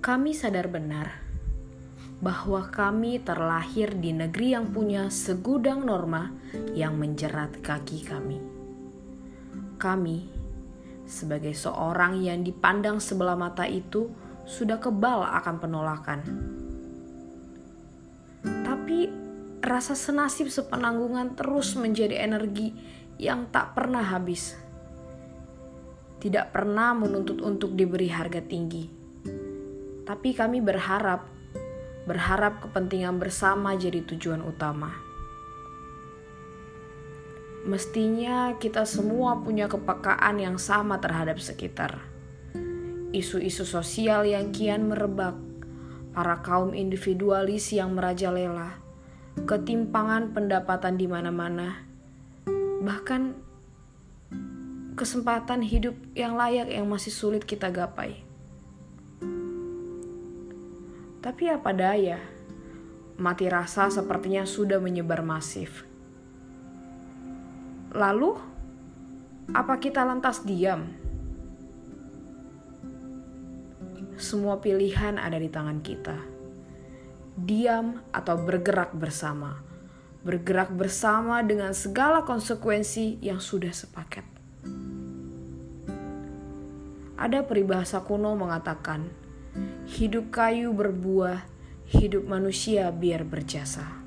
Kami sadar benar bahwa kami terlahir di negeri yang punya segudang norma yang menjerat kaki kami. Kami, sebagai seorang yang dipandang sebelah mata itu, sudah kebal akan penolakan. Tapi rasa senasib sepenanggungan terus menjadi energi yang tak pernah habis. Tidak pernah menuntut untuk diberi harga tinggi. Tapi kami berharap berharap kepentingan bersama jadi tujuan utama. Mestinya kita semua punya kepekaan yang sama terhadap sekitar. Isu-isu sosial yang kian merebak, para kaum individualis yang merajalela, ketimpangan pendapatan di mana-mana, bahkan kesempatan hidup yang layak yang masih sulit kita gapai. Tapi apa daya, mati rasa sepertinya sudah menyebar masif. Lalu, apa kita lantas diam? Semua pilihan ada di tangan kita. Diam atau bergerak bersama. Bergerak bersama dengan segala konsekuensi yang sudah sepaket. Ada peribahasa kuno mengatakan, Hidup kayu berbuah, hidup manusia biar berjasa.